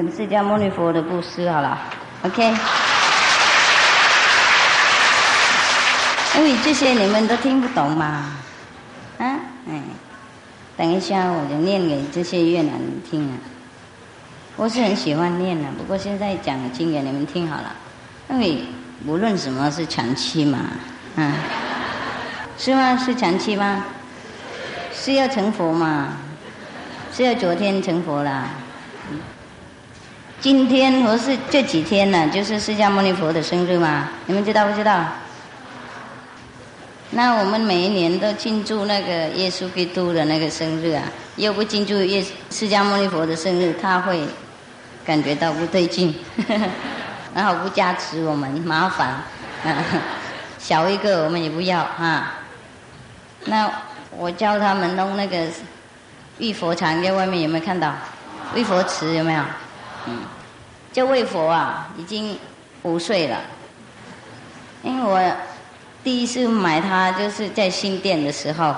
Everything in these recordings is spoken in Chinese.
那个释迦牟尼佛的布施好了，OK。因为这些你们都听不懂嘛，啊，哎，等一下我就念给这些越南人听啊。我是很喜欢念的，不过现在讲经给你们听好了，因为无论什么是长期嘛，嗯，是吗？是长期吗？是要成佛嘛？是要昨天成佛啦？今天或是这几天呢，就是释迦牟尼佛的生日嘛？你们知道不知道？那我们每一年都庆祝那个耶稣基督的那个生日啊，又不庆祝耶释迦牟尼佛的生日，他会感觉到不对劲，然后不加持我们，麻烦，小一个我们也不要啊。那我教他们弄那个玉佛禅，在外面有没有看到？玉佛池有没有？嗯，这位佛啊，已经五岁了，因为我。第一次买它就是在新店的时候，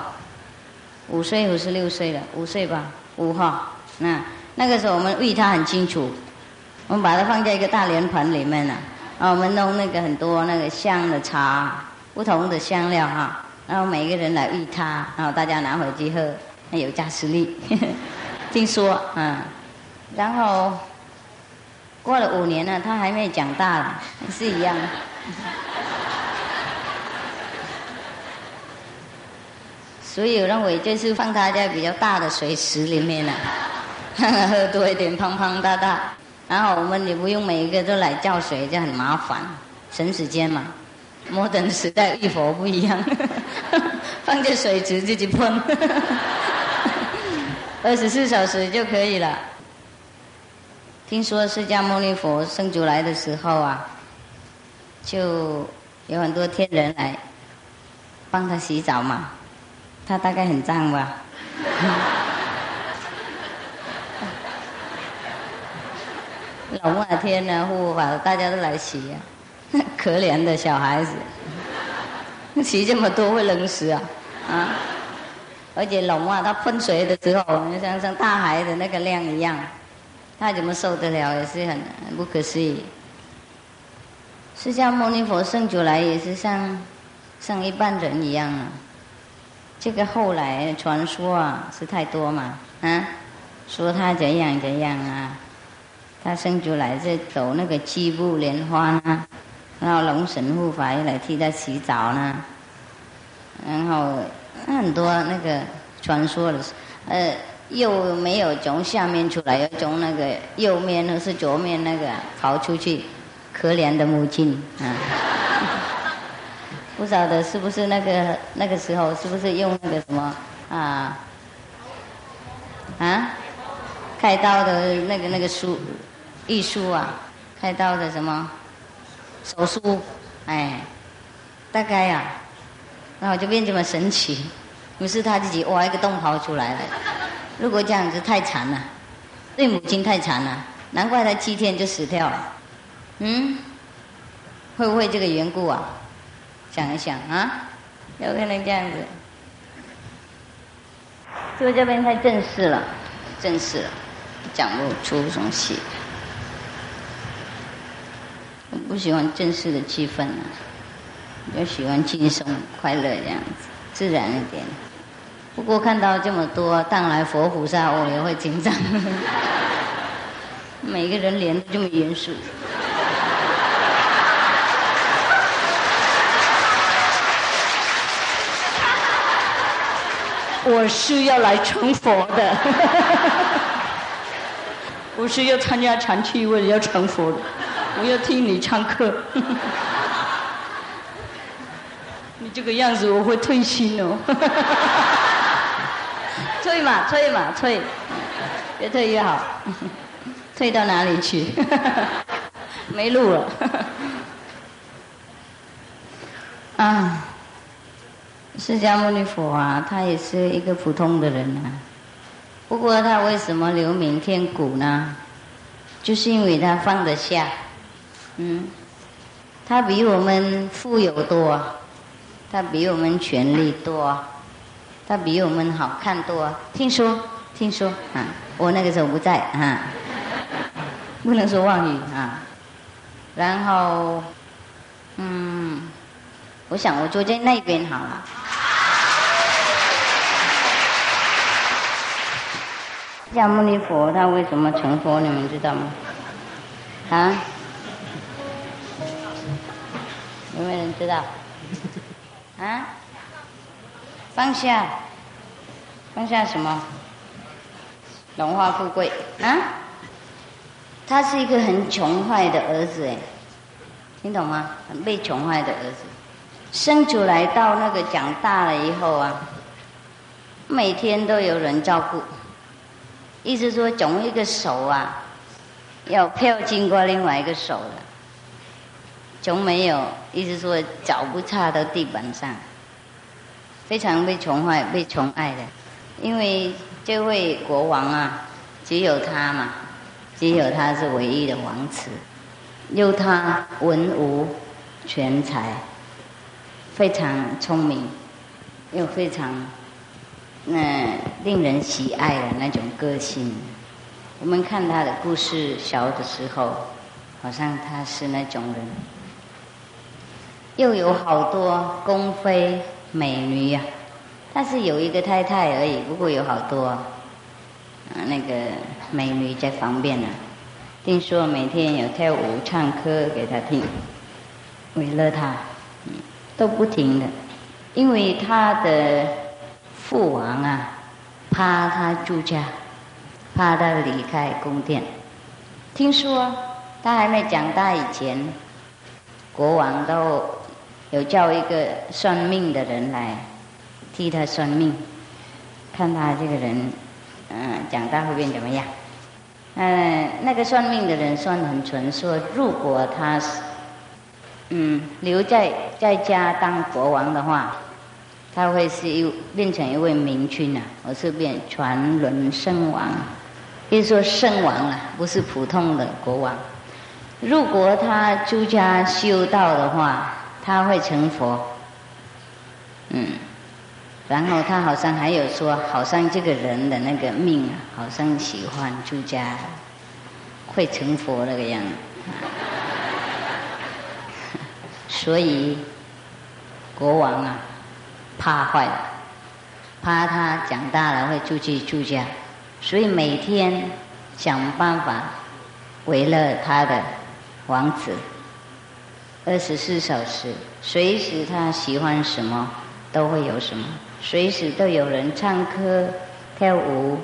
五岁五十六岁了，五岁吧，五号。那那个时候我们喂它很清楚，我们把它放在一个大莲盆里面了，然后我们弄那个很多那个香的茶，不同的香料哈，然后每一个人来喂它，然后大家拿回去喝，有加持力。听说嗯，然后过了五年了，它还没长大了，是一样。所以我认为就是放它在比较大的水池里面了，喝 多一点，胖胖大大。然后我们也不用每一个都来叫水，就很麻烦，省时间嘛。摩登时代浴佛不一样，放在水池自己喷，二十四小时就可以了。听说释迦牟尼佛生出来的时候啊，就有很多天人来帮他洗澡嘛。他大概很脏吧？老末天呢，护法大家都来洗呀，可怜的小孩子，洗这么多会冷死啊！啊！而且老末他喷水的时候，像像大海的那个量一样，他怎么受得了？也是很不可思议。释迦牟尼佛生出来也是像像一般人一样啊。这个后来传说啊是太多嘛，啊，说他怎样怎样啊，他生出来是走那个七步莲花呢，然后龙神护法又来替他洗澡呢，然后很多那个传说的，呃，又没有从下面出来，又从那个右面或是左面那个跑出去，可怜的母亲啊。不晓得是不是那个那个时候是不是用那个什么啊啊？开刀的那个那个术艺术啊？开刀的什么？手术？哎大概呀然后就变这么神奇于是他自己挖一个洞跑出来了。如果这样子太惨了对母亲太惨了难怪他七天就死掉了嗯会不会这个缘故啊？想一想啊，有可能这样子。就这边太正式了，正式了，讲不出什么戏。我不喜欢正式的气氛啊，我喜欢轻松快乐这样子，自然一点。不过看到这么多荡来佛菩萨，我也会紧张。每个人脸这么严肃。我是要来成佛的，我是要参加禅期，为了要成佛的，我要听你唱课。你这个样子我会退心哦。退嘛，退嘛，退，越退越好。退到哪里去？没路了。啊。释迦牟尼佛啊，他也是一个普通的人啊。不过他为什么留名天古呢？就是因为他放得下，嗯，他比我们富有多，他比我们权力多，他比我们好看多。听说，听说啊，我那个时候不在啊。不能说妄语啊。然后，嗯，我想我坐在那边好了。释迦牟尼佛他为什么成佛？你们知道吗？啊？有没有人知道？啊？放下，放下什么？荣华富贵。啊？他是一个很穷坏的儿子哎，听懂吗？很被穷坏的儿子，生出来到那个长大了以后啊，每天都有人照顾，意思说总一个手啊，要飘经过另外一个手了，总没有，意思说脚不差到地板上，非常被宠坏、被宠爱的，因为这位国王啊，只有他嘛。只有他是唯一的王子，又他文武全才，非常聪明，又非常那令人喜爱的那种个性。我们看他的故事，小的时候，好像他是那种人，又有好多宫妃美女呀。但是有一个太太而已，不过有好多。那个美女在旁边呢，听说每天有跳舞、唱歌给她听，为了她，都不停的，因为他的父王啊，怕他住家，怕他离开宫殿。听说他还没长大以前，国王都有叫一个算命的人来替他算命，看他这个人。嗯，长大会变怎么样？嗯，那个算命的人算很准，说如果他是嗯留在在家当国王的话，他会是一变成一位明君啊，而是变传伦圣王，就是说圣王啊，不是普通的国王。如果他出家修道的话，他会成佛。嗯。然后他好像还有说，好像这个人的那个命啊，好像喜欢出家，会成佛那个样子。所以国王啊，怕坏了，怕他长大了会出去出家，所以每天想办法为了他的王子，二十四小时，随时他喜欢什么都会有什么。随时都有人唱歌、跳舞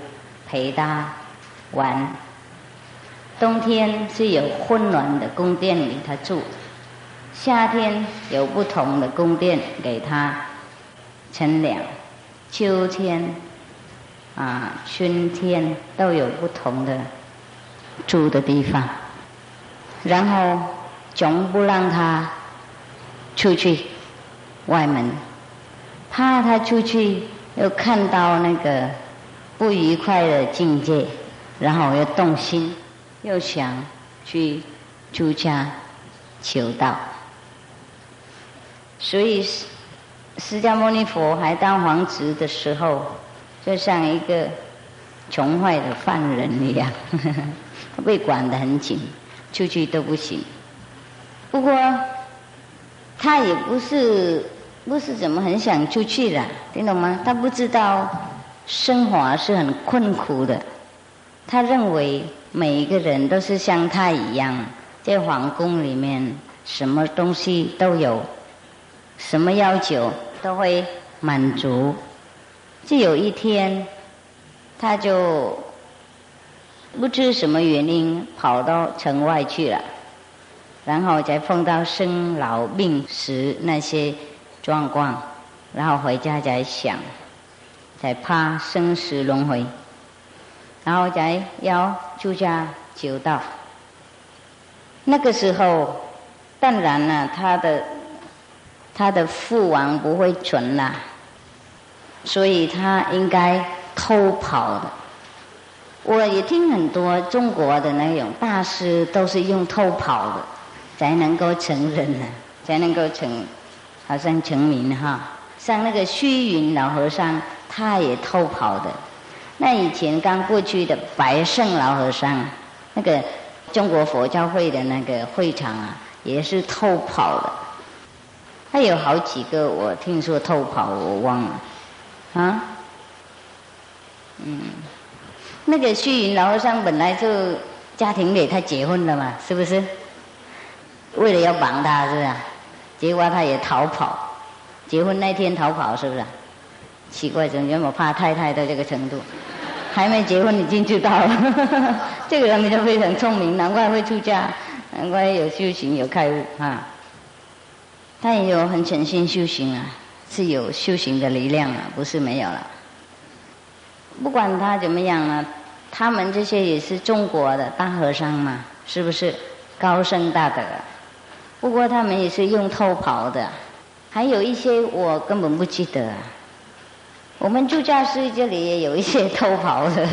陪他玩。冬天是有温暖的宫殿里他住，夏天有不同的宫殿给他乘凉，秋天啊春天都有不同的住的地方，然后总不让他出去外门。怕他出去又看到那个不愉快的境界，然后又动心，又想去出家求道。所以释迦牟尼佛还当皇子的时候，就像一个穷坏的犯人一样，被管得很紧，出去都不行。不过他也不是。不是怎么很想出去的，听懂吗？他不知道生活是很困苦的。他认为每一个人都是像他一样，在皇宫里面什么东西都有，什么要求都会满足。就有一天，他就不知什么原因跑到城外去了，然后再碰到生老病死那些。状况，然后回家再想，在怕生死轮回，然后再要出家求道。那个时候，当然了，他的他的父王不会准啦，所以他应该偷跑的。我也听很多中国的那种大师都是用偷跑的，才能够成人呢，才能够成。好像成名哈，像那个虚云老和尚，他也偷跑的。那以前刚过去的白胜老和尚，那个中国佛教会的那个会场啊，也是偷跑的。他有好几个，我听说偷跑，我忘了。啊？嗯，那个虚云老和尚本来就家庭里他结婚了嘛，是不是？为了要绑他，是不是？结果他也逃跑，结婚那天逃跑，是不是？奇怪，怎么怕太太到这个程度？还没结婚，已经知道了。这个人就非常聪明，难怪会出家，难怪有修行有开悟啊。他也有很诚心修行啊，是有修行的力量啊，不是没有了。不管他怎么样啊，他们这些也是中国的大和尚嘛，是不是高僧大德？不过他们也是用偷跑的，还有一些我根本不记得。我们住家师这里也有一些偷跑的，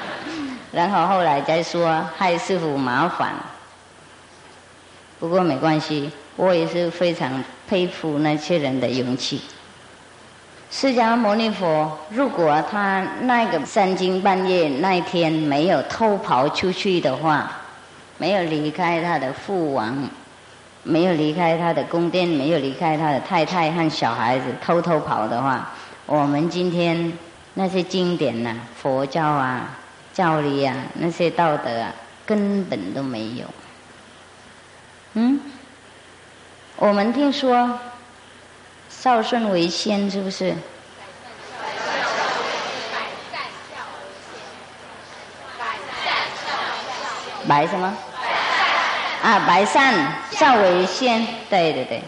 然后后来再说害师傅麻烦。不过没关系，我也是非常佩服那些人的勇气。释迦牟尼佛如果他那个三更半夜那一天没有偷跑出去的话，没有离开他的父王，没有离开他的宫殿，没有离开他的太太和小孩子，偷偷跑的话。我们今天那些经典呐，佛教啊、教理啊，那些道德啊，根本都没有。嗯，我们听说孝顺为先，是不是？白什么？啊，白善孝为先，对对对。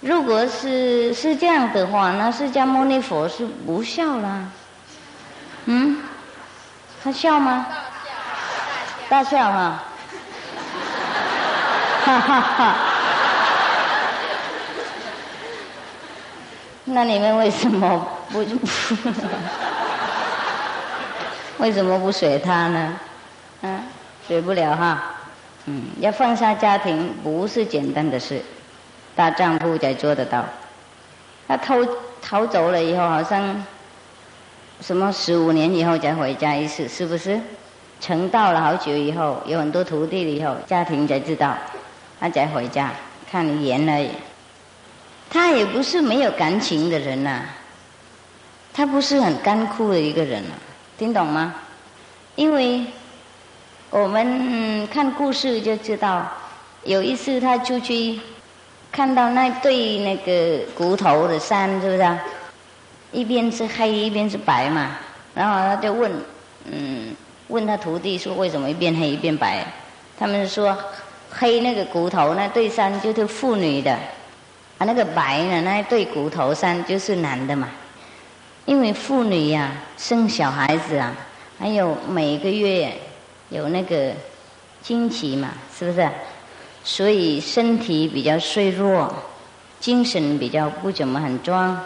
如果是是这样的话，那释迦牟尼佛是不孝啦。嗯，他笑吗？大笑哈。哈哈哈。那你们为什么不不？为什么不随他呢？嗯，随不了哈。嗯，要放下家庭不是简单的事。大丈夫才做得到。他偷逃走了以后，好像什么十五年以后才回家一次，是不是？成道了好久以后，有很多徒弟了以后，家庭才知道，他才回家看言而已。他也不是没有感情的人呐，他不是很干枯的一个人啊，听懂吗？因为我们看故事就知道，有一次他出去。看到那对那个骨头的山，是不是啊？一边是黑，一边是白嘛。然后他就问，嗯，问他徒弟说：“为什么一边黑一边白？”他们说：“黑那个骨头那对山就是妇女的，啊，那个白呢那对骨头山就是男的嘛。因为妇女呀生小孩子啊，还有每个月有那个惊奇嘛，是不是？”所以身体比较脆弱，精神比较不怎么很壮，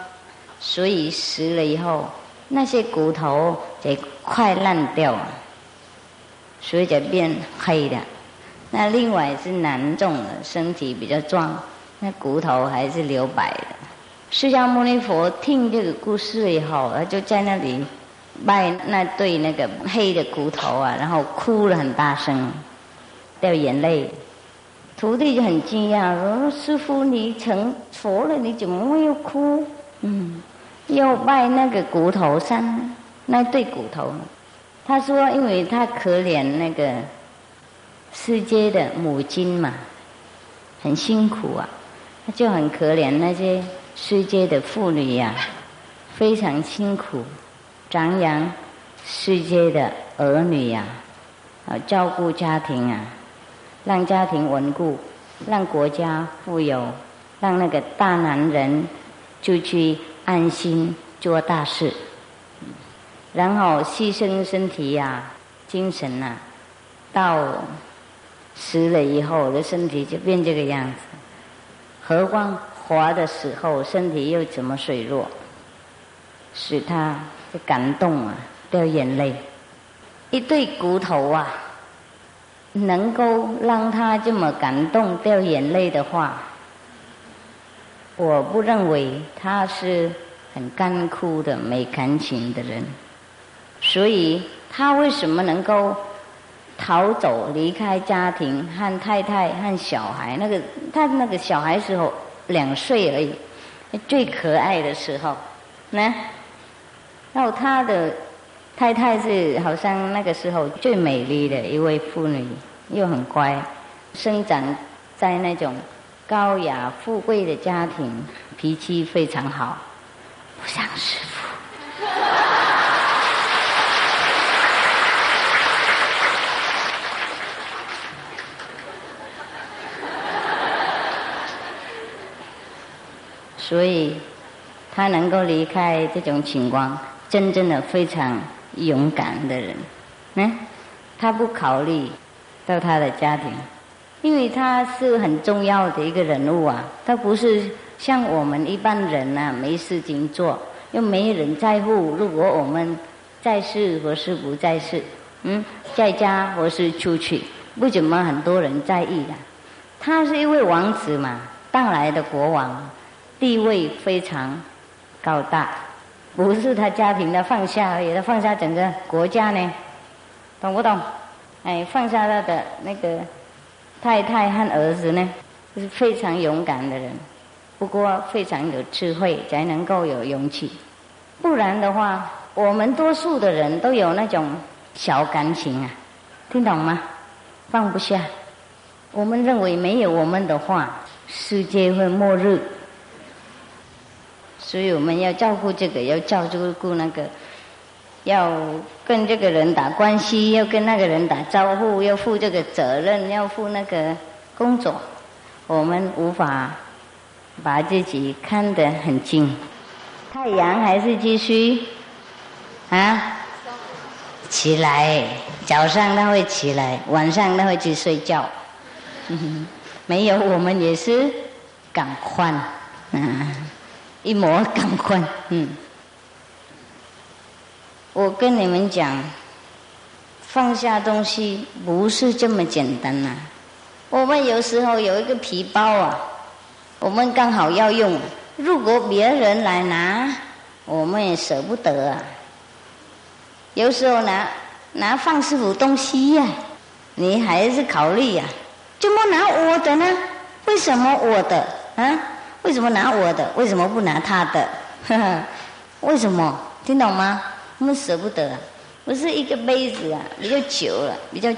所以死了以后，那些骨头得快烂掉，所以就变黑的。那另外是男众的，身体比较壮，那骨头还是留白的。释迦牟尼佛听这个故事以后，他就在那里拜那对那个黑的骨头啊，然后哭了很大声，掉眼泪。徒弟就很惊讶，说：“师傅，你成佛了，你怎么会又哭？嗯，要拜那个骨头山，那对骨头。”他说：“因为他可怜那个世界的母亲嘛，很辛苦啊，他就很可怜那些世界的妇女呀，非常辛苦，张扬世界的儿女呀，啊，照顾家庭啊。”让家庭稳固，让国家富有，让那个大男人就去安心做大事，然后牺牲身体呀、精神呐，到死了以后我的身体就变这个样子，何况活的时候身体又怎么脆弱，使他感动啊，掉眼泪，一对骨头啊。能够让他这么感动掉眼泪的话，我不认为他是很干枯的没感情的人。所以他为什么能够逃走离开家庭，和太太和小孩。那个他那个小孩时候两岁而已，最可爱的时候，那，然后他的太太是好像那个时候最美丽的一位妇女，又很乖，生长在那种高雅富贵的家庭，脾气非常好，不像师傅。所以，他能够离开这种情况，真正的非常勇敢的人。嗯，他不考虑到他的家庭，因为他是很重要的一个人物啊。他不是像我们一般人呐，没事情做，又没人在乎。如果我们在世或是不在世，嗯，在家或是出去，不怎么很多人在意的。他是一位王子嘛，当来的国王。地位非常高大，不是他家庭的放下而已，他放下整个国家呢，懂不懂？哎，放下他的那个太太和儿子呢，就是非常勇敢的人，不过非常有智慧，才能够有勇气。不然的话，我们多数的人都有那种小感情啊，听懂吗？放不下，我们认为没有我们的话，世界会末日。所以我们要照顾这个，要照顾那个，要跟这个人打关系，要跟那个人打招呼，要负这个责任，要负那个工作。我们无法把自己看得很近。太阳还是继续啊，起来，早上他会起来，晚上他会去睡觉。没有，我们也是赶快，嗯。一模赶快，嗯，我跟你们讲，放下东西不是这么简单呐。我们有时候有一个皮包啊，我们刚好要用，如果别人来拿，我们也舍不得啊。有时候拿拿放师傅东西呀，你还是考虑呀，怎么拿我的呢？为什么我的啊？为什么拿我的？为什么不拿他的？为什么？听懂吗？我们舍不得，不是一个杯子啊，比较久了，比较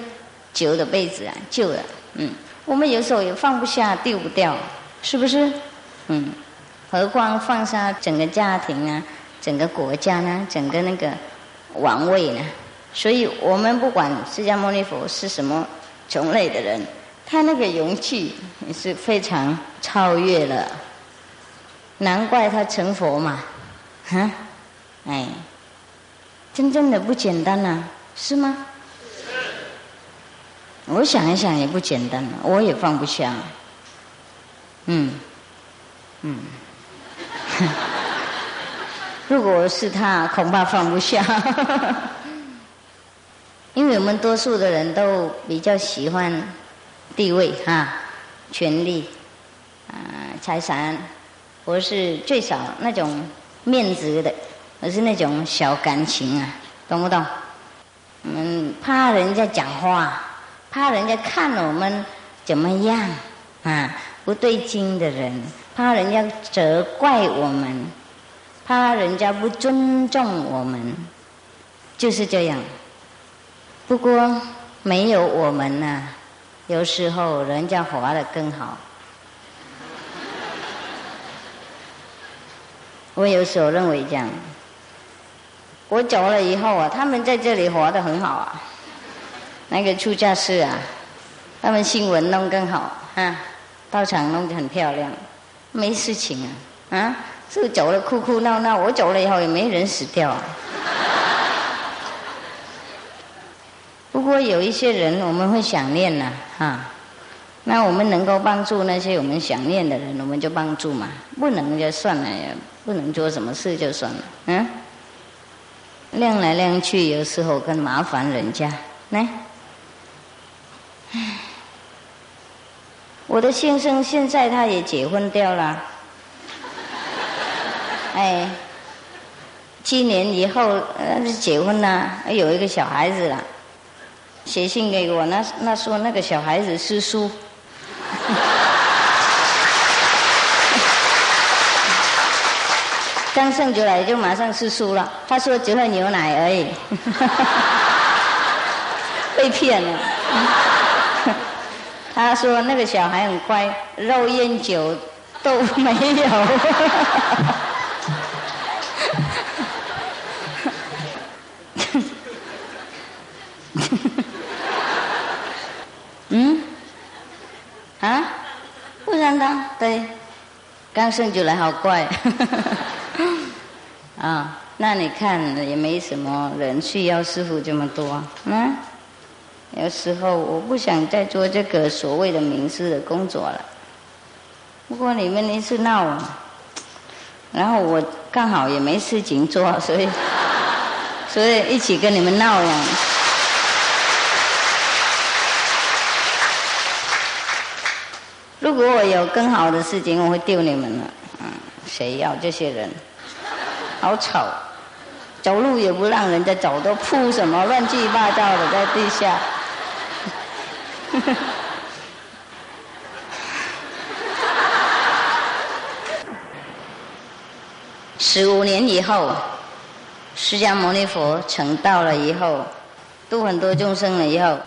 久的杯子啊，旧了。嗯，我们有时候也放不下，丢不掉，是不是？嗯，何况放下整个家庭啊，整个国家呢，整个那个王位呢？所以我们不管释迦牟尼佛是什么种类的人，他那个勇气也是非常超越了。难怪他成佛嘛，哈，哎，真正的不简单呐，是吗？我想一想也不简单，我也放不下。嗯，嗯，如果是他，恐怕放不下，因为我们多数的人都比较喜欢地位哈，权力，啊，财产。我是最少那种面子的，而是那种小感情啊，懂不懂？我们怕人家讲话，怕人家看我们怎么样啊？不对劲的人，怕人家责怪我们，怕人家不尊重我们，就是这样。不过没有我们呢，有时候人家活得更好。我有时候认为这样，我走了以后啊，他们在这里活得很好啊。那个出家师啊，他们新闻弄更好啊，道场弄得很漂亮，没事情啊啊，是走了哭哭闹闹，我走了以后也没人死掉啊。不过有一些人我们会想念呐，哈。那我们能够帮助那些我们想念的人，我们就帮助嘛；不能就算了呀，不能做什么事就算了。嗯，晾来晾去，有时候更麻烦人家。来，我的先生现在他也结婚掉了，哎，七年以后呃结婚了，有一个小孩子了。写信给我，那那说那个小孩子是书。刚生出来就马上吃书了，他说只喝牛奶而已，被骗了。他说那个小孩很乖，肉烟酒都没有。啊？不然呢？对，刚生出来好怪。啊，那你看也没什么人去要师傅这么多，嗯，有时候我不想再做这个所谓的名师的工作了。不过你们一直闹，然后我刚好也没事情做，所以所以一起跟你们闹呀。如果我有更好的事情，我会丢你们了。嗯，谁要这些人？好吵，走路也不让人家走，都铺什么乱七八糟的在地下。十五年以后，释迦牟尼佛成道了以后，度很多众生了以后，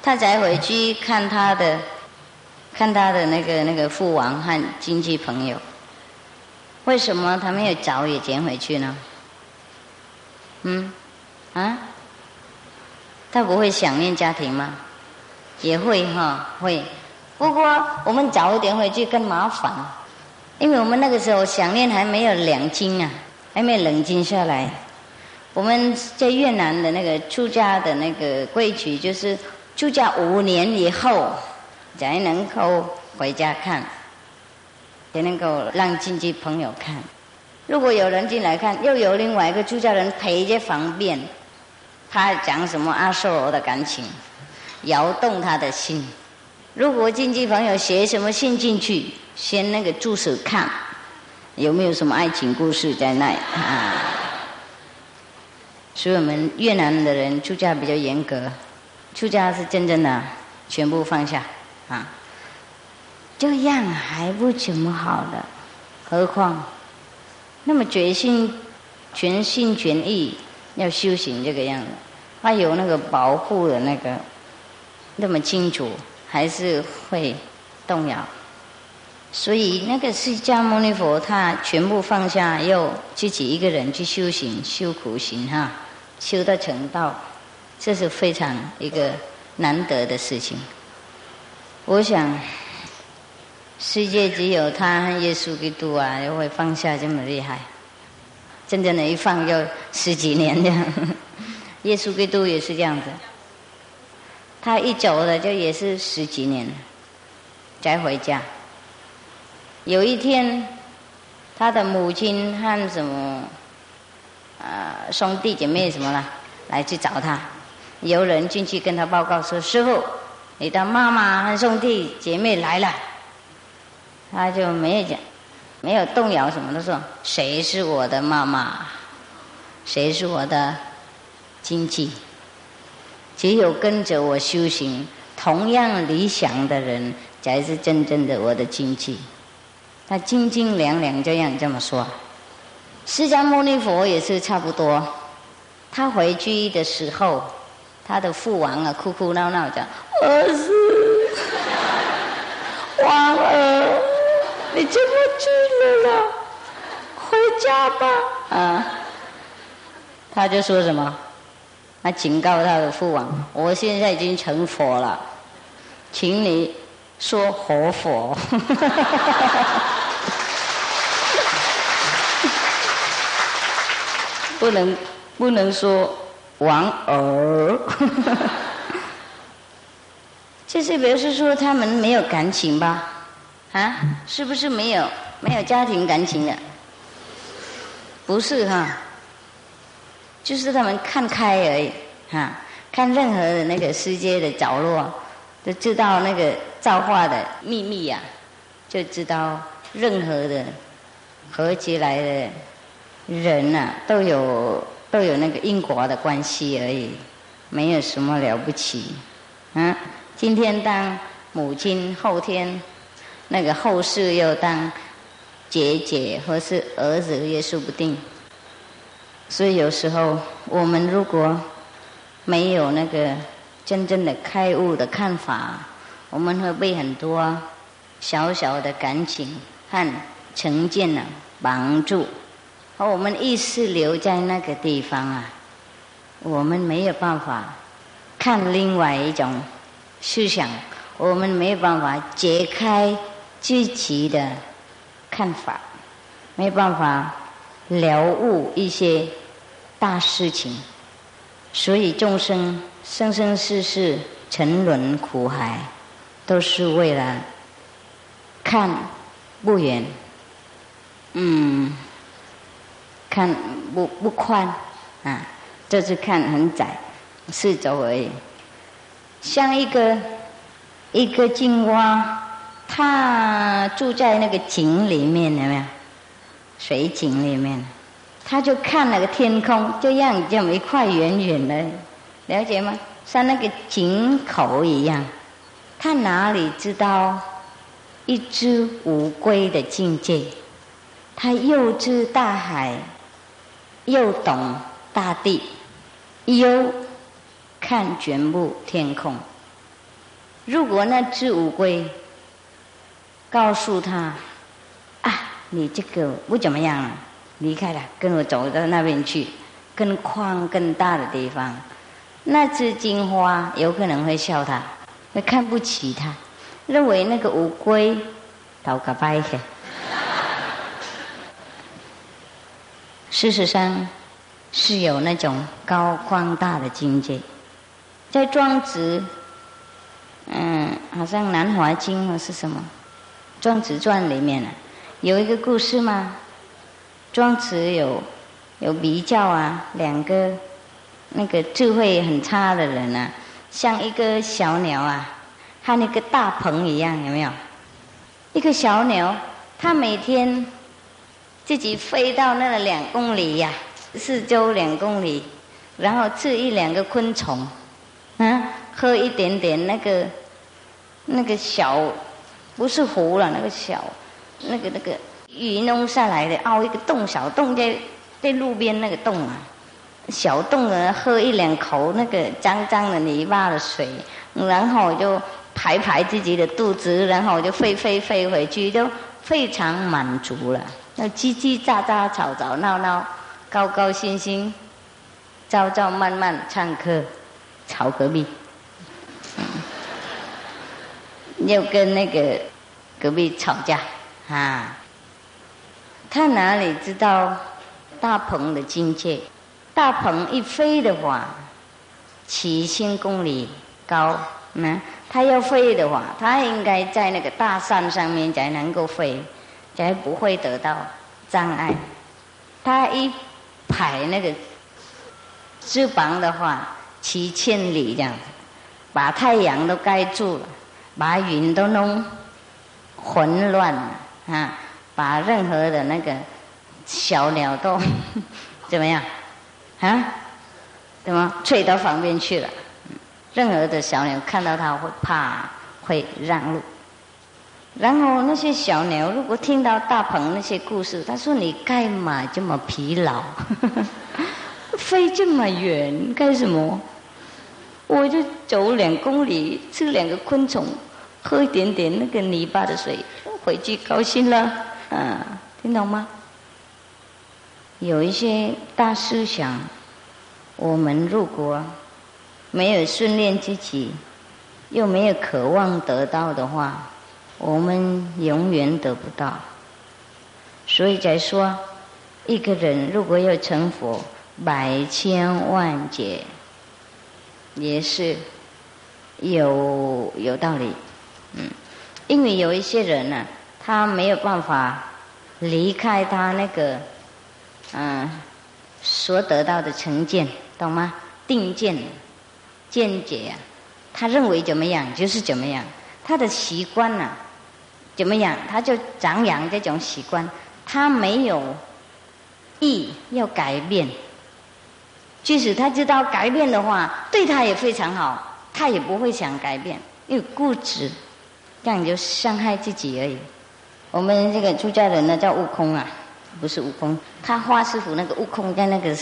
他才回去看他的，看他的那个那个父王和亲戚朋友。为什么他没有早也捡回去呢？嗯，啊，他不会想念家庭吗？也会哈，会。不过我们早一点回去更麻烦，因为我们那个时候想念还没有两斤啊，还没有冷静下来。我们在越南的那个出家的那个规矩，就是出家五年以后才能够回家看。也能够让亲戚朋友看，如果有人进来看，又有另外一个出家人陪着方便，他讲什么阿修罗的感情，摇动他的心。如果亲戚朋友写什么信进去，先那个助手看，有没有什么爱情故事在那啊？所以我们越南的人出家比较严格，出家是真正的全部放下啊。这样还不怎么好的，何况那么决心、全心全意要修行这个样子，他有那个保护的那个那么清楚，还是会动摇。所以那个释迦牟尼佛他全部放下，又自己一个人去修行、修苦行哈，修到成道，这是非常一个难得的事情。我想。世界只有他和耶稣基督啊，又会放下这么厉害。真正的一放就十几年这样。耶稣基督也是这样子，他一走了就也是十几年，才回家。有一天，他的母亲和什么呃兄弟姐妹什么了，来去找他，有人进去跟他报告说：“师傅，你的妈妈和兄弟姐妹来了。”他就没有讲，没有动摇什么的说，谁是我的妈妈，谁是我的亲戚？只有跟着我修行同样理想的人，才是真正的我的亲戚。他斤斤两两这样这么说。释迦牟尼佛也是差不多。他回去的时候，他的父王啊哭哭闹闹讲：“儿子，王儿。”你这么去了啦？回家吧。啊，他就说什么？他警告他的父王：“我现在已经成佛了，请你说活佛。不能不能说王儿。这是表示说他们没有感情吧？啊，是不是没有没有家庭感情的？不是哈，就是他们看开而已哈，看任何的那个世界的角落，都知道那个造化的秘密呀，就知道任何的合起来的人呐，都有都有那个因果的关系而已，没有什么了不起。嗯，今天当母亲，后天那个后世又当姐姐或是儿子也说不定。所以有时候我们如果没有那个真正的开悟的看法，我们会被很多小小的感情和成见呢绑住，我们意识留在那个地方啊，我们没有办法看另外一种思想，我们没有办法解开自己的看法，没办法。了悟一些大事情，所以众生生生世世沉沦苦海，都是为了看不远，嗯，看不不宽啊，这次看很窄，四周而已。像一个一个青蛙，它住在那个井里面，有没有？水井里面，他就看那个天空，就像这么一块圆圆的，了解吗？像那个井口一样。他哪里知道一只乌龟的境界？他又知大海，又懂大地，又看全部天空。如果那只乌龟告诉他。啊你这个不怎么样了，离开了，跟我走到那边去，更宽更大的地方。那只金花有可能会笑他，会看不起他，认为那个乌龟倒个白去。事实上是有那种高宽大的境界，在庄子，嗯，好像《南华经》或是什么《庄子传》里面呢。有一个故事吗？庄子有有比较啊，两个那个智慧很差的人啊，像一个小鸟啊，和那个大鹏一样，有没有？一个小鸟，它每天自己飞到那个两公里呀，四周两公里，然后吃一两个昆虫，啊，喝一点点那个那个小，不是湖了，那个小。那个那个鱼弄下来的，凹一个洞，小洞在在路边那个洞啊，小洞呢，喝一两口那个脏脏的泥巴的水，然后就排排自己的肚子，然后就飞飞飞回去，就非常满足了。那叽叽喳喳、吵吵闹闹、高高兴兴、朝朝慢慢唱歌，吵隔壁，又跟那个隔壁吵架。啊，他哪里知道大鹏的境界？大鹏一飞的话，七千公里高，那他要飞的话，他应该在那个大山上面才能够飞，才不会得到障碍。他一拍那个翅膀的话，七千里这样子，把太阳都盖住了，把云都弄混乱了。啊，把任何的那个小鸟都 怎么样？啊，怎么吹到旁边去了？任何的小鸟看到它会怕，会让路。然后那些小鸟如果听到大鹏那些故事，他说：“你干嘛这么疲劳？飞这么远干什么？我就走两公里，吃两个昆虫，喝一点点那个泥巴的水。”回去高兴了，嗯，听懂吗？有一些大思想，我们如果没有训练自己，又没有渴望得到的话，我们永远得不到。所以才说，一个人如果要成佛，百千万劫也是有有道理，嗯，因为有一些人呢。他没有办法离开他那个嗯所得到的成见，懂吗？定见、见解啊，他认为怎么样就是怎么样，他的习惯呢怎么样，他就张扬这种习惯，他没有意要改变，即使他知道改变的话，对他也非常好，他也不会想改变，因为固执，这样就伤害自己而已。我们这个出家人呢，叫悟空啊，不是悟空。他画师傅那个悟空在那个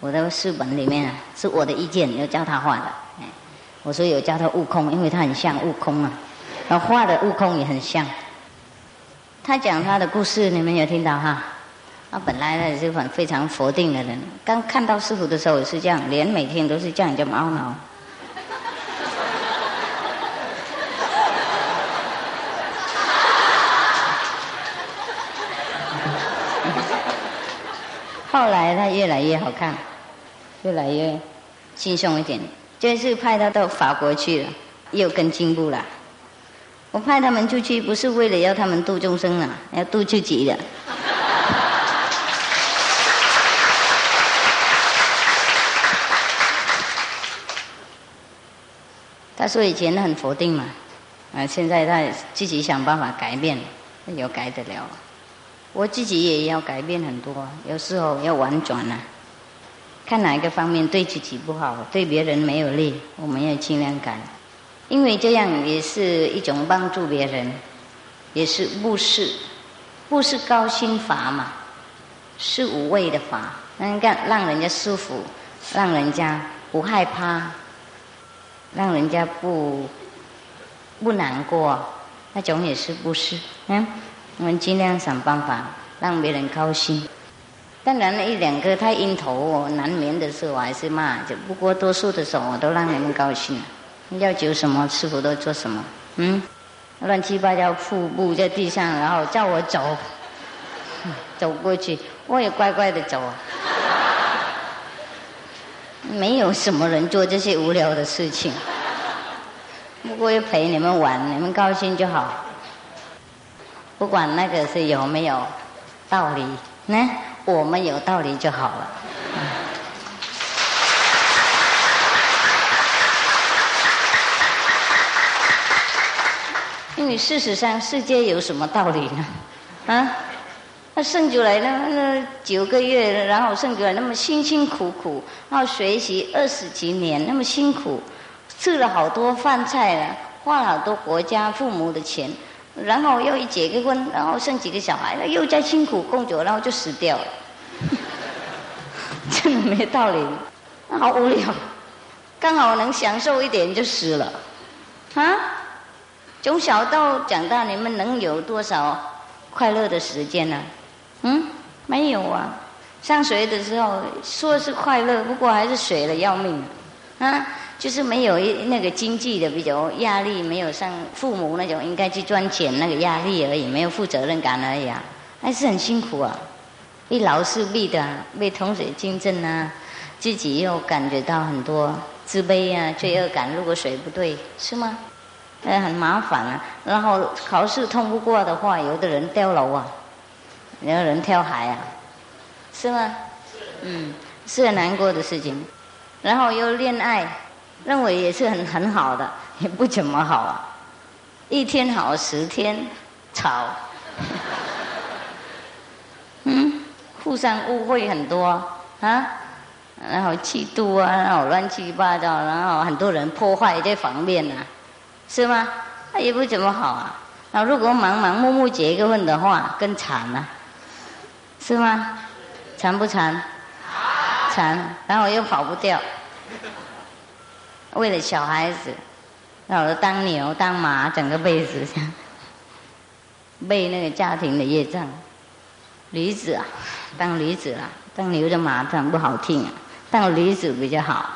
我的书本里面啊，是我的意见，要教他画的。我说有教他悟空，因为他很像悟空啊，画的悟空也很像。他讲他的故事，你们有听到哈？他本来呢是很非常佛定的人，刚看到师傅的时候也是这样，连每天都是这样叫懊恼。后来他越来越好看，越来越轻松一点。这次派他到法国去了，又更进步了。我派他们出去不是为了要他们度众生啊，要度自己的。他说以前很否定嘛，啊，现在他自己想办法改变，有改得了。我自己也要改变很多，有时候要婉转啊，看哪一个方面对自己不好，对别人没有利，我们要尽量改，因为这样也是一种帮助别人，也是布施，布施高心法嘛，是无畏的法，能让让人家舒服，让人家不害怕。让人家不不难过，那种也是不是？嗯，我们尽量想办法让别人高兴。当然了，一两个太阴头，难免的时候我还是骂。就不过多数的时候，我都让你们高兴。要求什么，师傅都做什么。嗯，乱七八糟瀑布在地上，然后叫我走，走过去，我也乖乖的走。没有什么人做这些无聊的事情，不过要陪你们玩，你们高兴就好。不管那个是有没有道理，呢，我们有道理就好了。因为事实上，世界有什么道理呢？啊？那生出来那那九个月，然后生出来那么辛辛苦苦，然后学习二十几年那么辛苦，吃了好多饭菜了，花了好多国家父母的钱，然后又一结个婚，然后生几个小孩，又再辛苦工作，然后就死掉了，真的没道理，好无聊，刚好能享受一点就死了，啊，从小到长大，你们能有多少快乐的时间呢？嗯，没有啊。上学的时候说是快乐，不过还是水了要命啊！就是没有一那个经济的比较压力，没有像父母那种应该去赚钱那个压力而已，没有负责任感而已啊，还是很辛苦啊。一劳是弊的，被同学竞争啊，自己又感觉到很多自卑啊、罪恶感。如果水不对，是吗？呃，很麻烦啊。然后考试通不过的话，有的人掉楼啊。有人跳海啊，是吗？嗯，是很难过的事情。然后又恋爱，认为也是很很好的，也不怎么好啊。一天好十天吵，嗯，互相误会很多啊，然后嫉妒啊，然后乱七八糟，然后很多人破坏这方面啊，是吗？那也不怎么好啊。那如果盲盲目目结个婚的话，更惨了。是吗？惨不惨？惨，然后又跑不掉。为了小孩子，然后当牛当马，整个辈子，背那个家庭的业障。驴子啊，当驴子啊，当牛的马当不好听啊，当驴子比较好，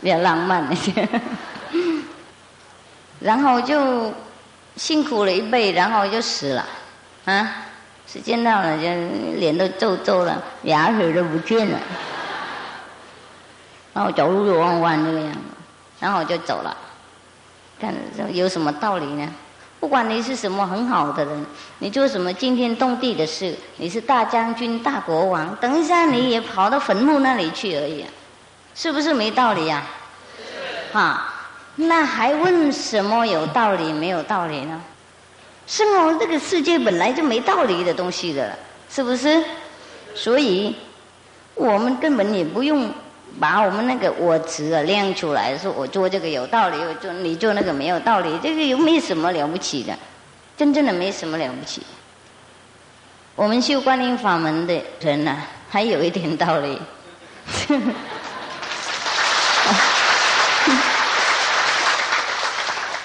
比较浪漫一些。然后就辛苦了一辈，然后就死了，啊。时间到了，就脸都皱皱了，牙齿都不见了，然后走路就弯弯那个样子，然后我就走了。看有什么道理呢？不管你是什么很好的人，你做什么惊天动地的事，你是大将军、大国王，等一下你也跑到坟墓那里去而已，是不是没道理呀？哈，那还问什么有道理没有道理呢？生活这个世界本来就没道理的东西的，是不是？所以，我们根本也不用把我们那个我执啊亮出来，说我做这个有道理，我做你做那个没有道理，这个又没什么了不起的，真正的没什么了不起。我们修观音法门的人呢，还有一点道理。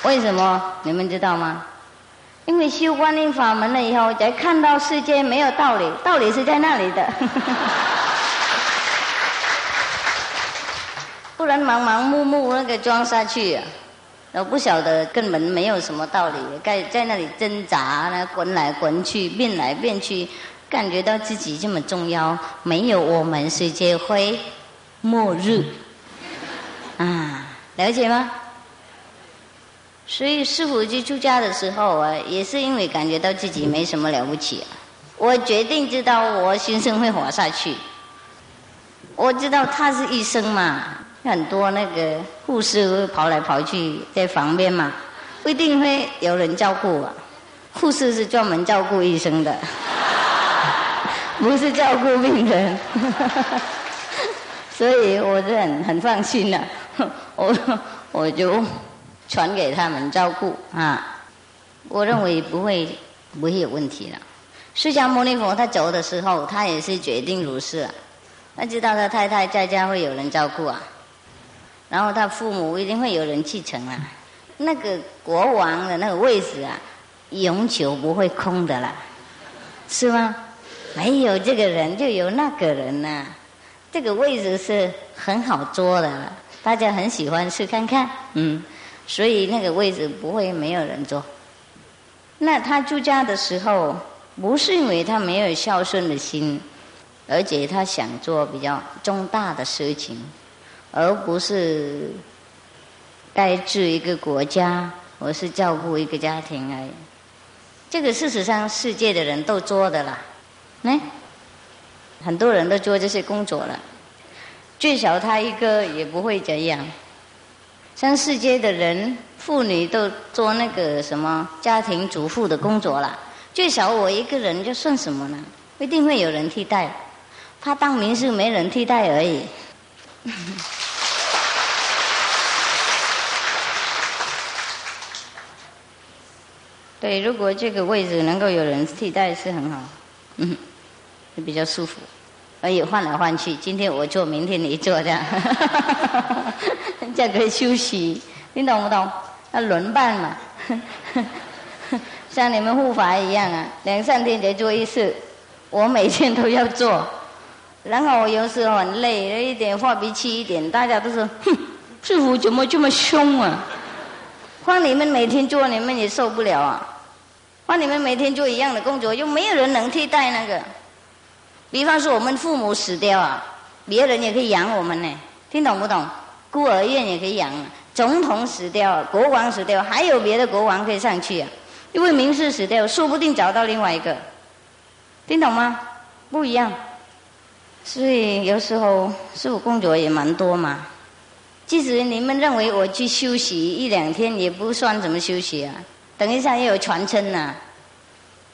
为什么？你们知道吗？因为修观音法门了以后，才看到世界没有道理，道理是在那里的。不然盲盲目目那个装下去，我不晓得根本没有什么道理，在在那里挣扎，那滚来滚去，变来变去，感觉到自己这么重要，没有我们世界会末日啊，了解吗？所以师傅去出家的时候啊，也是因为感觉到自己没什么了不起，我决定知道我先生会活下去。我知道他是医生嘛，很多那个护士会跑来跑去在旁边嘛，不一定会有人照顾啊。护士是专门照顾医生的，不是照顾病人，所以我是很很放心 的，我我就。传给他们照顾。啊，我认为不会不会有问题了。释迦牟尼佛他走的时候，他也是决定如是，啊。他知道他太太在家会有人照顾啊，然后他父母一定会有人继承啊，那个国王的那个位置啊，永久不会空的啦，是吗？没有这个人就有那个人呐，这个位置是很好坐的，大家很喜欢去看看，嗯。所以那个位置不会没有人坐。那他出家的时候，不是因为他没有孝顺的心，而且他想做比较重大的事情，而不是该治一个国家，或是照顾一个家庭而已。这个事实上世界的人都做的啦，哎，很多人都做这些工作了，最少他一个也不会这样。像世界的人，妇女都做那个什么家庭主妇的工作了，最少我一个人就算什么呢？一定会有人替代，他当名士没人替代而已。对，如果这个位置能够有人替代是很好，嗯，比较舒服。而且换来换去，今天我做，明天你做，这样，这样可以休息，你懂不懂？要轮班嘛，像你们护法一样啊，两三天才做一次，我每天都要做，然后我有时候很累，了一点发脾气一点，大家都说，哼，师傅怎么这么凶啊？换你们每天做，你们也受不了啊。换你们每天做一样的工作，又没有人能替代那个。比方说，我们父母死掉啊，别人也可以养我们呢。听懂不懂？孤儿院也可以养。总统死掉，国王死掉，还有别的国王可以上去啊。因为名士死掉，说不定找到另外一个。听懂吗？不一样。所以有时候是我工作也蛮多嘛。即使你们认为我去休息一两天，也不算怎么休息啊。等一下又有传承呐。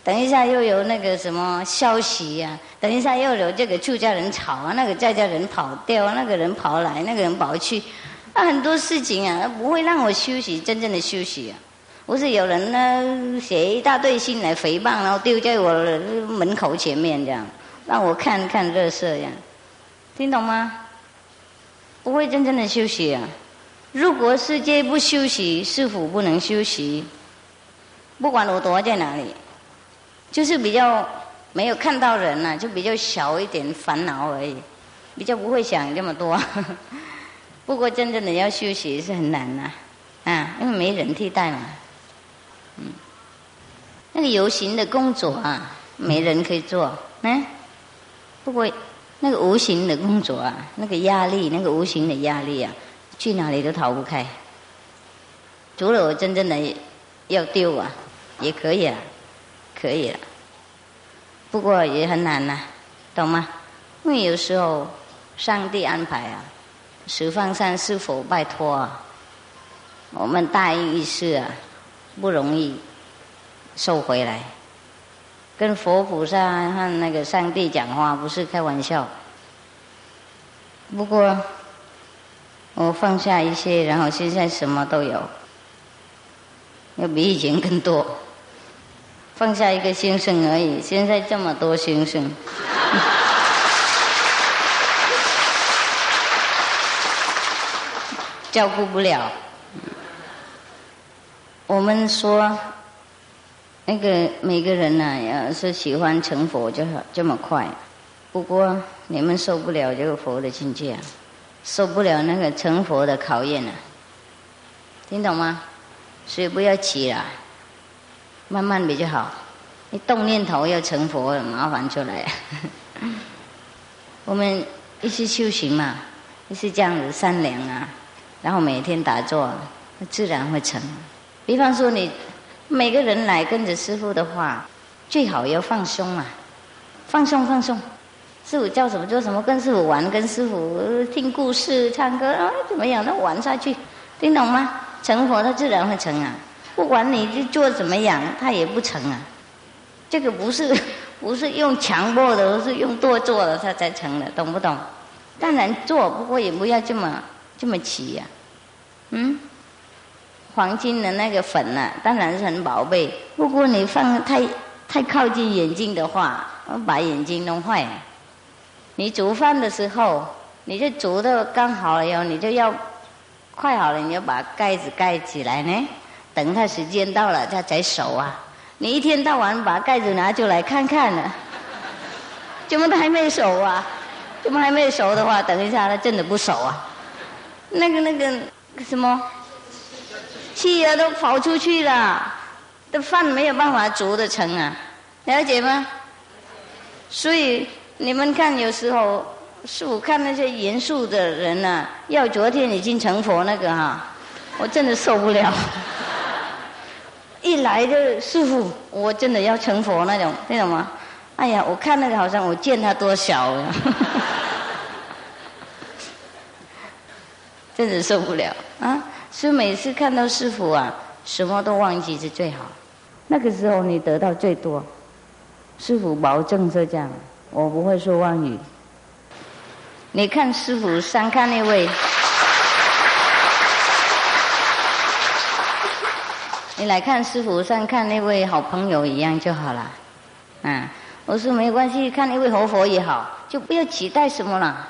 等一下又有那个什么消息呀？等一下又有这个出家人吵啊，那个在家人跑掉，那个人跑来，那个人跑去，啊，很多事情啊，不会让我休息，真正的休息啊。不是有人呢写一大堆信来诽谤，然后丢在我门口前面这样，让我看看热色呀，听懂吗？不会真正的休息啊。如果世界不休息，是否不能休息？不管我躲在哪里。就是比较没有看到人呐，就比较小一点烦恼而已，比较不会想这么多。不过真正的要休息是很难呐，啊，因为没人替代嘛。嗯，那个有形的工作啊，没人可以做，嗯。不过那个无形的工作啊，那个压力，那个无形的压力啊，去哪里都逃不开。除了我真正的要丢啊，也可以啊。可以了，不过也很难呐，懂吗？因为有时候上帝安排啊，十方山是否拜托啊？我们大意一次啊，不容易收回来。跟佛菩萨和那个上帝讲话不是开玩笑。不过我放下一些，然后现在什么都有，要比以前更多。放下一个先生而已，现在这么多先生，照顾不了。我们说，那个每个人呢，要是喜欢成佛，就好这么快。不过你们受不了这个佛的境界啊，受不了那个成佛的考验啊，听懂吗？所以不要急了，慢慢比较好。你动念头要成佛，麻烦出来。我们一起修行嘛，一是这样子善良啊，然后每天打坐，自然会成。比方说，你每个人来跟着师傅的话，最好要放松啊，放松放松。师傅叫什么做什么，跟师傅玩，跟师傅听故事、唱歌啊，怎么样？都玩下去，听懂吗？成佛他自然会成啊，不管你去做怎么样，他也不成啊。这个不是 不是用强迫的，是用多做的，他才成的，懂不懂？当然做，不过也不要这么这么急呀，嗯。黄金的那个粉呢，当然是很宝贝。不过你放太太靠近眼睛的话，把眼睛弄坏。你煮饭的时候，你就煮的刚好了以后，你就要快好了，你要把盖子盖起来呢。等他时间到了，它才熟啊。你一天到晚把盖子拿出来看看呢，怎么都还没熟啊？怎么还没熟的话，等一下它真的不熟啊。那个那个什么？气啊都跑出去了，这饭没有办法煮得成啊，了解吗？所以你们看，有时候是我看那些严肃的人呐，要昨天已经成佛那个哈，我真的受不了。一来就师傅，我真的要成佛那种，那种吗？哎呀，我看那个好像我见他多小呀，真的受不了啊。所以每次看到师傅啊，什么都忘记是最好。那个时候你得到最多，师傅保证是这样，我不会说妄语。你看师傅三看那位，你来看师傅上看那位好朋友一样就好了。嗯，我说没关系，看那位活佛也好，就不要期待什么了，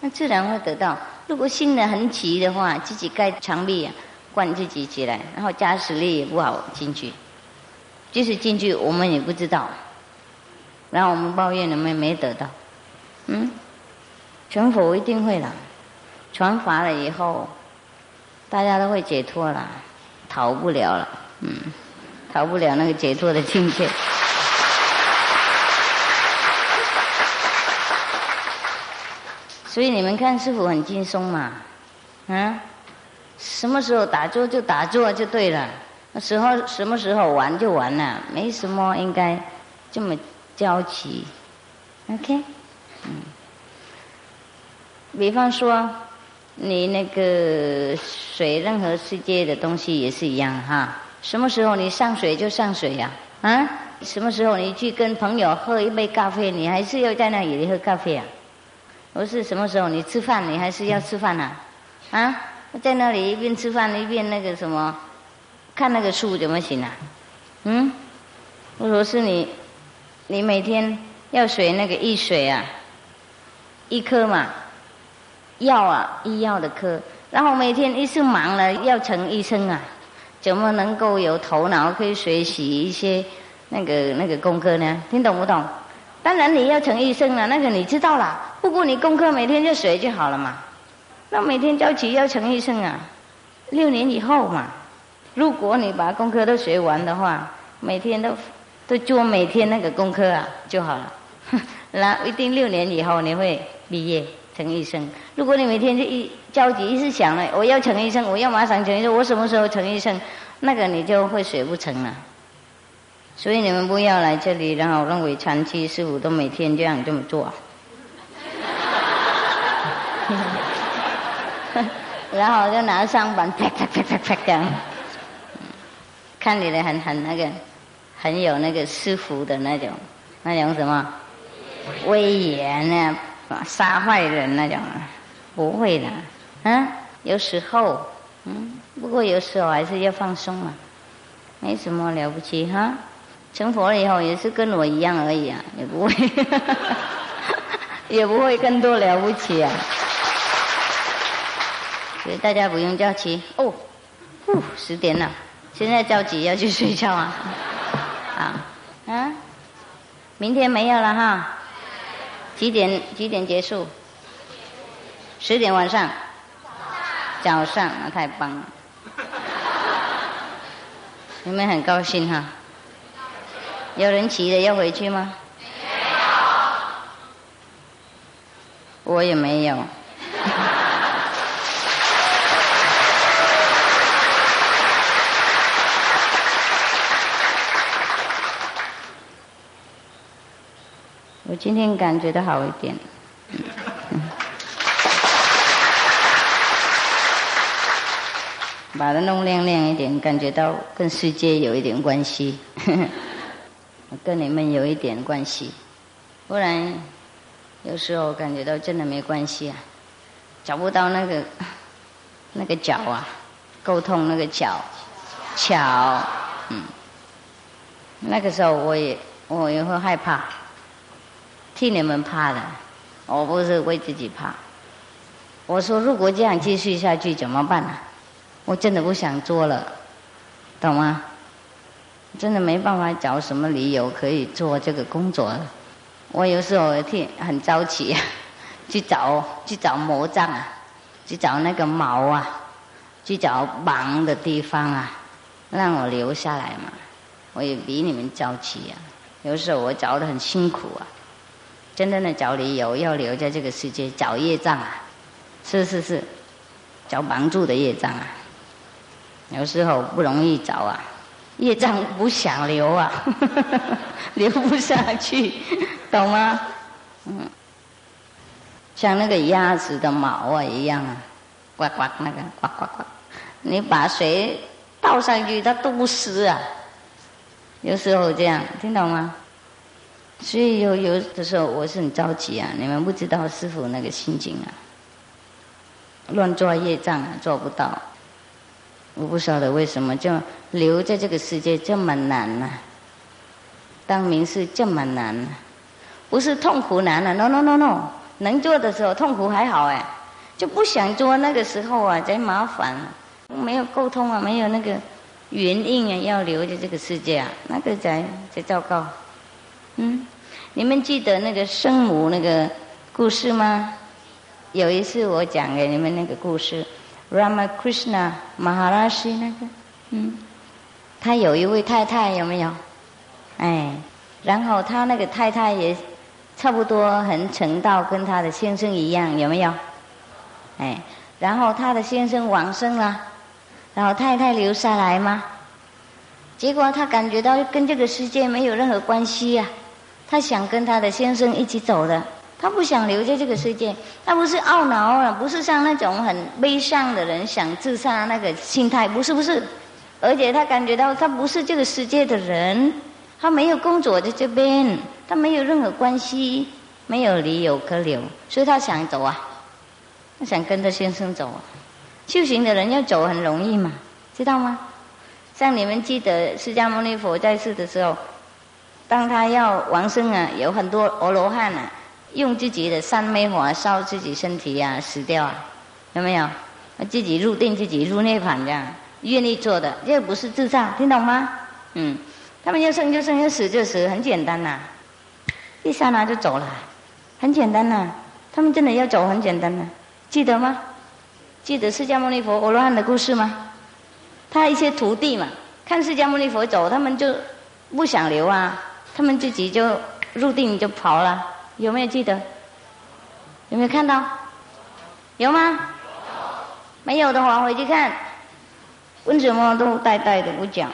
那自然会得到。如果信的很急的话，自己盖墙壁，关自己起来，然后加实力也不好进去。即使进去，我们也不知道。然后我们抱怨，我们没得到。嗯，成佛一定会的，传法了以后，大家都会解脱了，逃不了了。嗯，逃不了那个解脱的境界。所以你们看师傅很轻松嘛，啊，什么时候打坐就打坐就对了，那时候什么时候玩就玩了，没什么应该这么焦急，OK，嗯，比方说你那个水，任何世界的东西也是一样哈，什么时候你上水就上水呀，啊，什么时候你去跟朋友喝一杯咖啡，你还是要在那里喝咖啡啊？不是什么时候你吃饭，你还是要吃饭呐？啊，在那里一边吃饭一边那个什么，看那个书怎么行啊？嗯，我说是你，你每天要学那个医水啊，医科嘛，药啊，医药的科，然后每天一是忙了要成医生啊，怎么能够有头脑可以学习一些那个那个功课呢？听懂不懂？当然你要成医生了，那个你知道了。不过你功课每天就学就好了嘛。那每天着急要成医生啊，六年以后嘛。如果你把功课都学完的话，每天都都做每天那个功课啊就好了。那一定六年以后你会毕业成医生。如果你每天就一着急一直想了，我要成医生，我要马上成医生，我什么时候成医生？那个你就会学不成了。所以你们不要来这里，然后认为长期师傅都每天这样这么做，然后就拿上板啪啪啪啪啪这样，看起来很很那个，很有那个师傅的那种那种什么威严啊，杀坏人那种，不会的，啊，有时候，嗯，不过有时候还是要放松嘛，没什么了不起哈。成佛了以后也是跟我一样而已啊，也不会，也不会更多了不起啊。所以大家不用着急哦，呼，十点了，现在着急要去睡觉啊，啊，啊，明天没有了哈，几点几点结束？十点晚上，早上那太棒了，你们很高兴哈？有人骑着要回去吗？没有，我也没有。我今天感觉到好一点。把它弄亮亮一点，感觉到跟世界有一点关系，跟你们有一点关系，不然有时候感觉到真的没关系啊，找不到那个那个脚啊，沟通那个脚桥，嗯，那个时候我也我也会害怕，替你们怕的，我不是为自己怕。我说如果这样继续下去怎么办呢？我真的不想做了，懂吗？真的没办法找什么理由可以做这个工作了。我有时候也挺很着急，去找去找魔杖啊，去找那个毛啊，去找忙的地方啊，让我留下来嘛。我也比你们着急啊。有时候我找的很辛苦啊，真正的找理由要留在这个世界，找业障啊，是是是，找帮助的业障啊。有时候不容易找啊，业障不想留啊，留不下去，懂吗？嗯，像那个鸭子的毛啊一样啊，呱呱那个呱呱呱，你把水倒上去，它都不湿啊。有时候这样，听懂吗？所以有有的时候我是很着急啊，你们不知道师傅那个心情啊，乱抓业障啊，做不到。我不晓得为什么就留在这个世界这么难呢？当明是这么难，不是痛苦难了，no no no no，能做的时候痛苦还好哎，就不想做那个时候啊，才麻烦，没有沟通啊，没有那个原因啊，要留在这个世界啊，那个才才糟糕。嗯，你们记得那个生母那个故事吗？有一次我讲给你们那个故事。Ramakrishna Maharaj 那个，嗯，他有一位太太有没有？哎，然后他那个太太也差不多很成道，跟他的先生一样，有没有？哎，然后他的先生往生了，然后太太留下来吗？结果他感觉到跟这个世界没有任何关系呀，他想跟他的先生一起走的。他不想留在这个世界，他不是懊恼啊，不是像那种很悲伤的人想自杀那个心态，不是不是，而且他感觉到他不是这个世界的人，他没有工作在这边，他没有任何关系，没有理由可留，所以他想走啊，他想跟着先生走啊。修行的人要走很容易嘛，知道吗？像你们记得释迦牟尼佛在世的时候，当他要往生啊，有很多阿罗汉啊。用自己的三昧火烧自己身体呀，死掉啊，有没有？自己入定，自己入涅槃这样，愿意做的，这不是自杀，听懂吗？嗯，他们要生就生，要死就死，很简单呐，一刹那就走了，很简单呐。他们真的要走，很简单呐，记得吗？记得释迦牟尼佛阿罗汉的故事吗？他一些徒弟嘛，看释迦牟尼佛走，他们就不想留啊，他们自己就入定就跑了。有没有记得？有没有看到？有吗？没有的话，回去看。为什么都呆呆的不讲？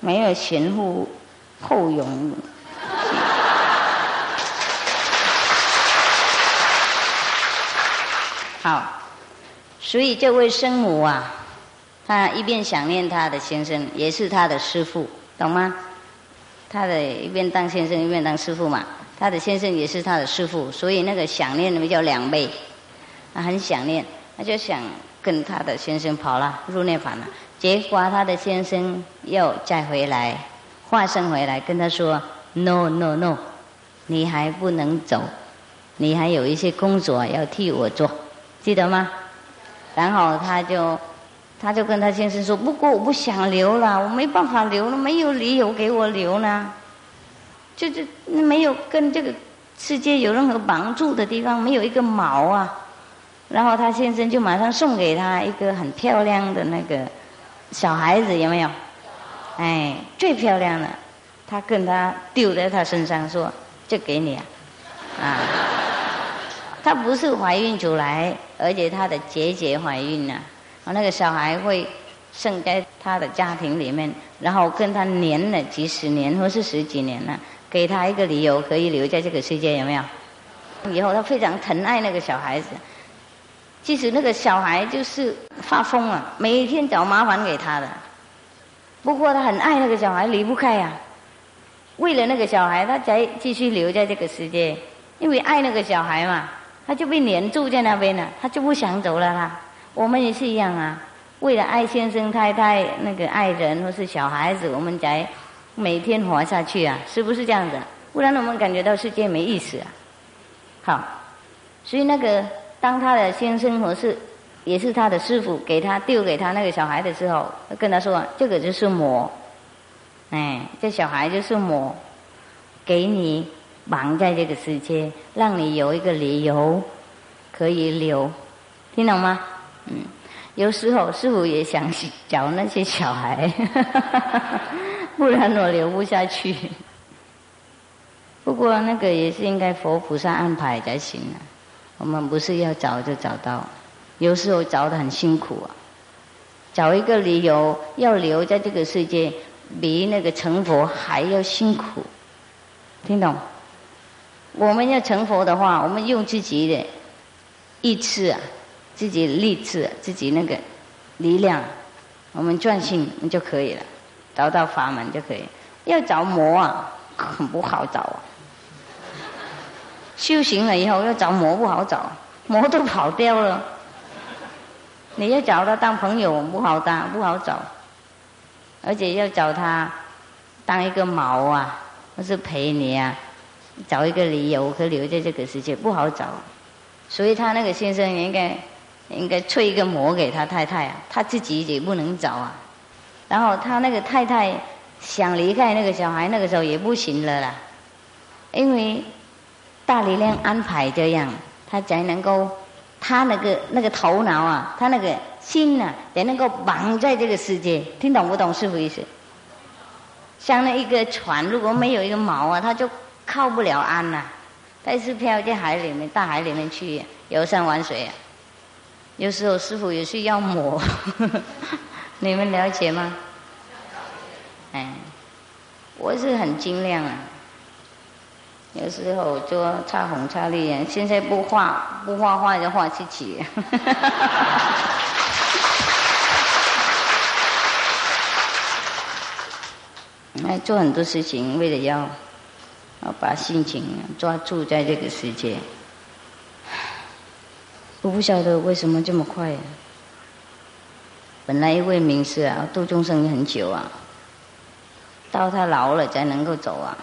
没有前呼后拥。好，所以这位生母啊，她一边想念她的先生，也是她的师父，懂吗？他的一边当先生一边当师傅嘛，他的先生也是他的师傅，所以那个想念比较两倍，他很想念，他就想跟他的先生跑了入涅槃了。结果他的先生又再回来，化身回来跟他说：“No No No，你还不能走，你还有一些工作要替我做，记得吗？”然后他就他就跟他先生说：“不过我不想留了，我没办法留了，没有理由给我留呢。”就是没有跟这个世界有任何帮助的地方，没有一个毛啊。然后他先生就马上送给他一个很漂亮的那个小孩子，有没有？哎，最漂亮的，他跟他丢在他身上说：“就给你啊。”啊，他不是怀孕出来，而且他的姐姐怀孕了，那个小孩会生在他的家庭里面，然后跟他黏了几十年或是十几年了。给他一个理由可以留在这个世界，有没有？以后他非常疼爱那个小孩子，即使那个小孩就是发疯了，每天找麻烦给他的。不过他很爱那个小孩，离不开呀。为了那个小孩，他才继续留在这个世界，因为爱那个小孩嘛，他就被黏住在那边了，他就不想走了啦。我们也是一样啊，为了爱先生太太、那个爱人或是小孩子，我们才。每天活下去啊，是不是这样子？不然我们感觉到世界没意思啊。好，所以那个当他的先生或是也是他的师傅给他丢给他那个小孩的时候，跟他说：“这个就是魔，哎，这小孩就是魔，给你绑在这个世界，让你有一个理由可以留，听懂吗？嗯，有时候师傅也想教那些小孩。”不然我留不下去。不过那个也是应该佛菩萨安排才行啊。我们不是要找就找到，有时候找的很辛苦啊。找一个理由要留在这个世界，比那个成佛还要辛苦。听懂？我们要成佛的话，我们用自己的意志啊，自己力志，自己那个力量，我们专心就可以了。找到法门就可以，要找魔啊，很不好找啊。修行了以后要找魔不好找，魔都跑掉了。你要找他当朋友不好当，不好找，而且要找他当一个毛啊，或是陪你啊，找一个理由可留在这个世界不好找。所以他那个先生应该应该吹一个膜给他太太啊，他自己也不能走啊。然后他那个太太想离开那个小孩，那个时候也不行了啦，因为大力量安排这样，他才能够，他那个那个头脑啊，他那个心呐，才能够绑在这个世界。听懂不懂师傅意思？像那一个船，如果没有一个锚啊，它就靠不了岸呐，它是飘在海里面、大海里面去游山玩水啊。有时候师傅也是要磨。你们了解吗？哎，我是很精量啊。有时候就擦红擦绿，现在不画不画画就画自己。哎，做很多事情，为了要要把心情抓住在这个世界。我不晓得为什么这么快呀。本来一位名师啊，度众生很久啊，到他老了才能够走啊。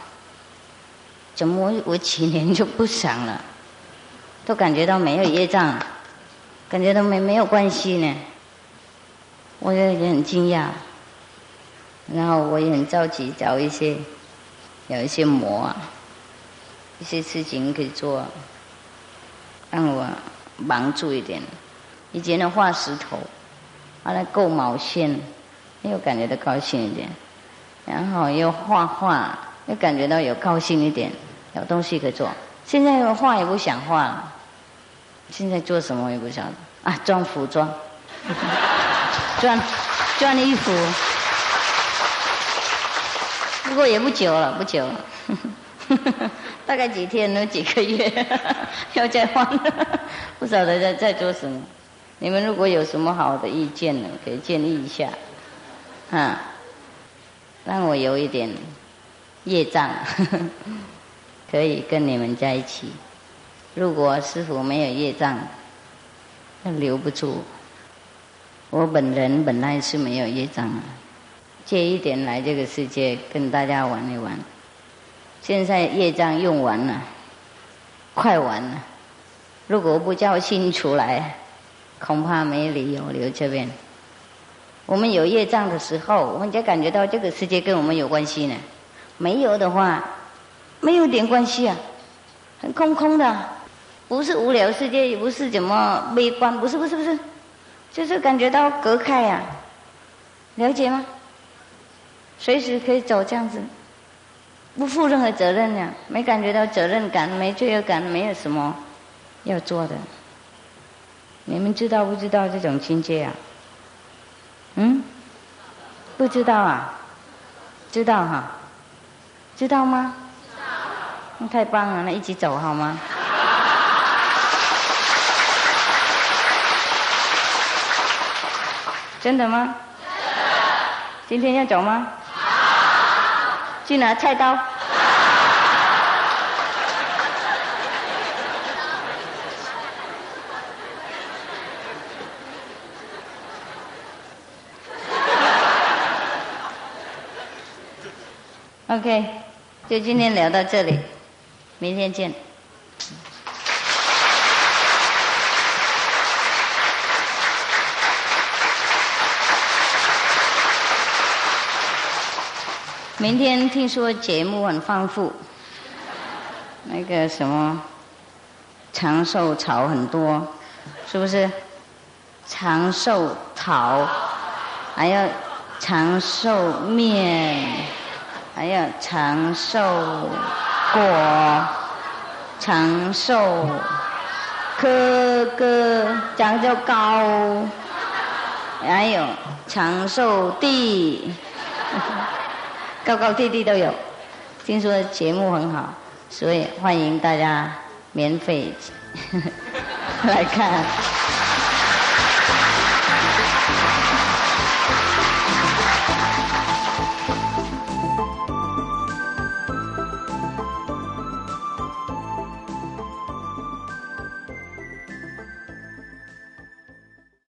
怎么我几年就不想了？都感觉到没有业障，感觉到没没有关系呢。我也很惊讶，然后我也很着急，找一些有一些魔啊，一些事情可以做，让我忙住一点。以前的画石头。后来够毛线，又感觉到高兴一点，然后又画画，又感觉到有高兴一点，有东西可做。现在画也不想画了，现在做什么我也不晓得啊，装服装，装装衣服，不过也不久了，不久了，大概几天呢？几个月 要再换，不晓得在在做什么。你们如果有什么好的意见呢，可以建议一下，啊，让我有一点业障，可以跟你们在一起。如果师傅没有业障，那留不住。我本人本来是没有业障啊，借一点来这个世界跟大家玩一玩。现在业障用完了，快完了。如果不叫心出来，恐怕没理由留这边。我们有业障的时候，我们就感觉到这个世界跟我们有关系呢。没有的话，没有点关系啊，很空空的，不是无聊世界，也不是怎么悲观，不是不是不是，就是感觉到隔开呀，了解吗？随时可以走这样子。不负任何责任呀，没感觉到责任感，没罪恶感，没有什么要做的。你们知道不知道这种境界啊？嗯？不知道啊？知道哈？知道吗？那太棒了，那一起走好吗？真的吗？今天要走吗？去拿菜刀。OK，就今天聊到这里，明天见。明天听说节目很丰富，那个什么长寿草很多，是不是？长寿草，还要长寿面，还要长寿果，长寿哥哥长就高，还有长寿地。高高低低都有，听说节目很好，所以欢迎大家免费 来看。